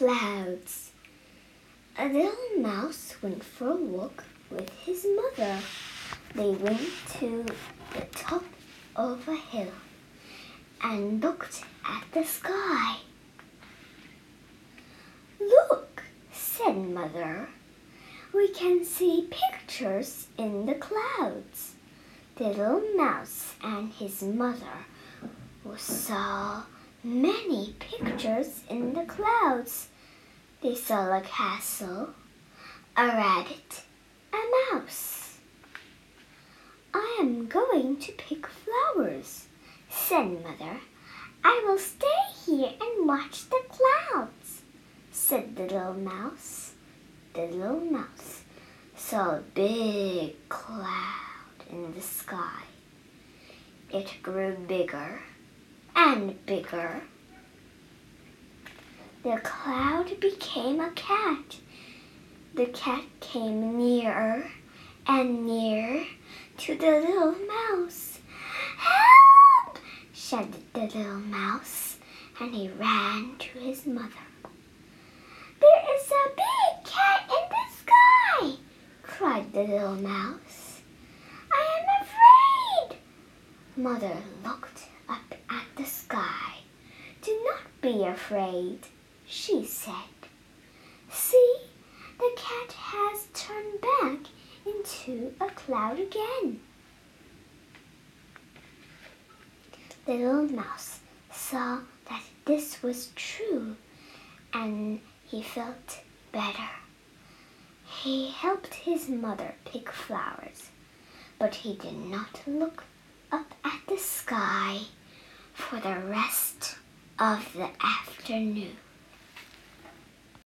clouds. A little mouse went for a walk with his mother. They went to the top of a hill and looked at the sky. Look, said Mother, we can see pictures in the clouds. The little mouse and his mother saw many pictures in the clouds. They saw a castle, a rabbit, a mouse. I am going to pick flowers, said Mother. I will stay here and watch the clouds, said the little mouse. The little mouse saw a big cloud in the sky. It grew bigger and bigger. The cloud became a cat. The cat came nearer and nearer to the little mouse. Help! shouted the little mouse, and he ran to his mother. There is a big cat in the sky, cried the little mouse. I am afraid. Mother looked up at the sky. Do not be afraid, she said. See, the cat has turned back into a cloud again. Little mouse saw that this was true and he felt better. He helped his mother pick flowers, but he did not look up at the sky for the rest of the afternoon.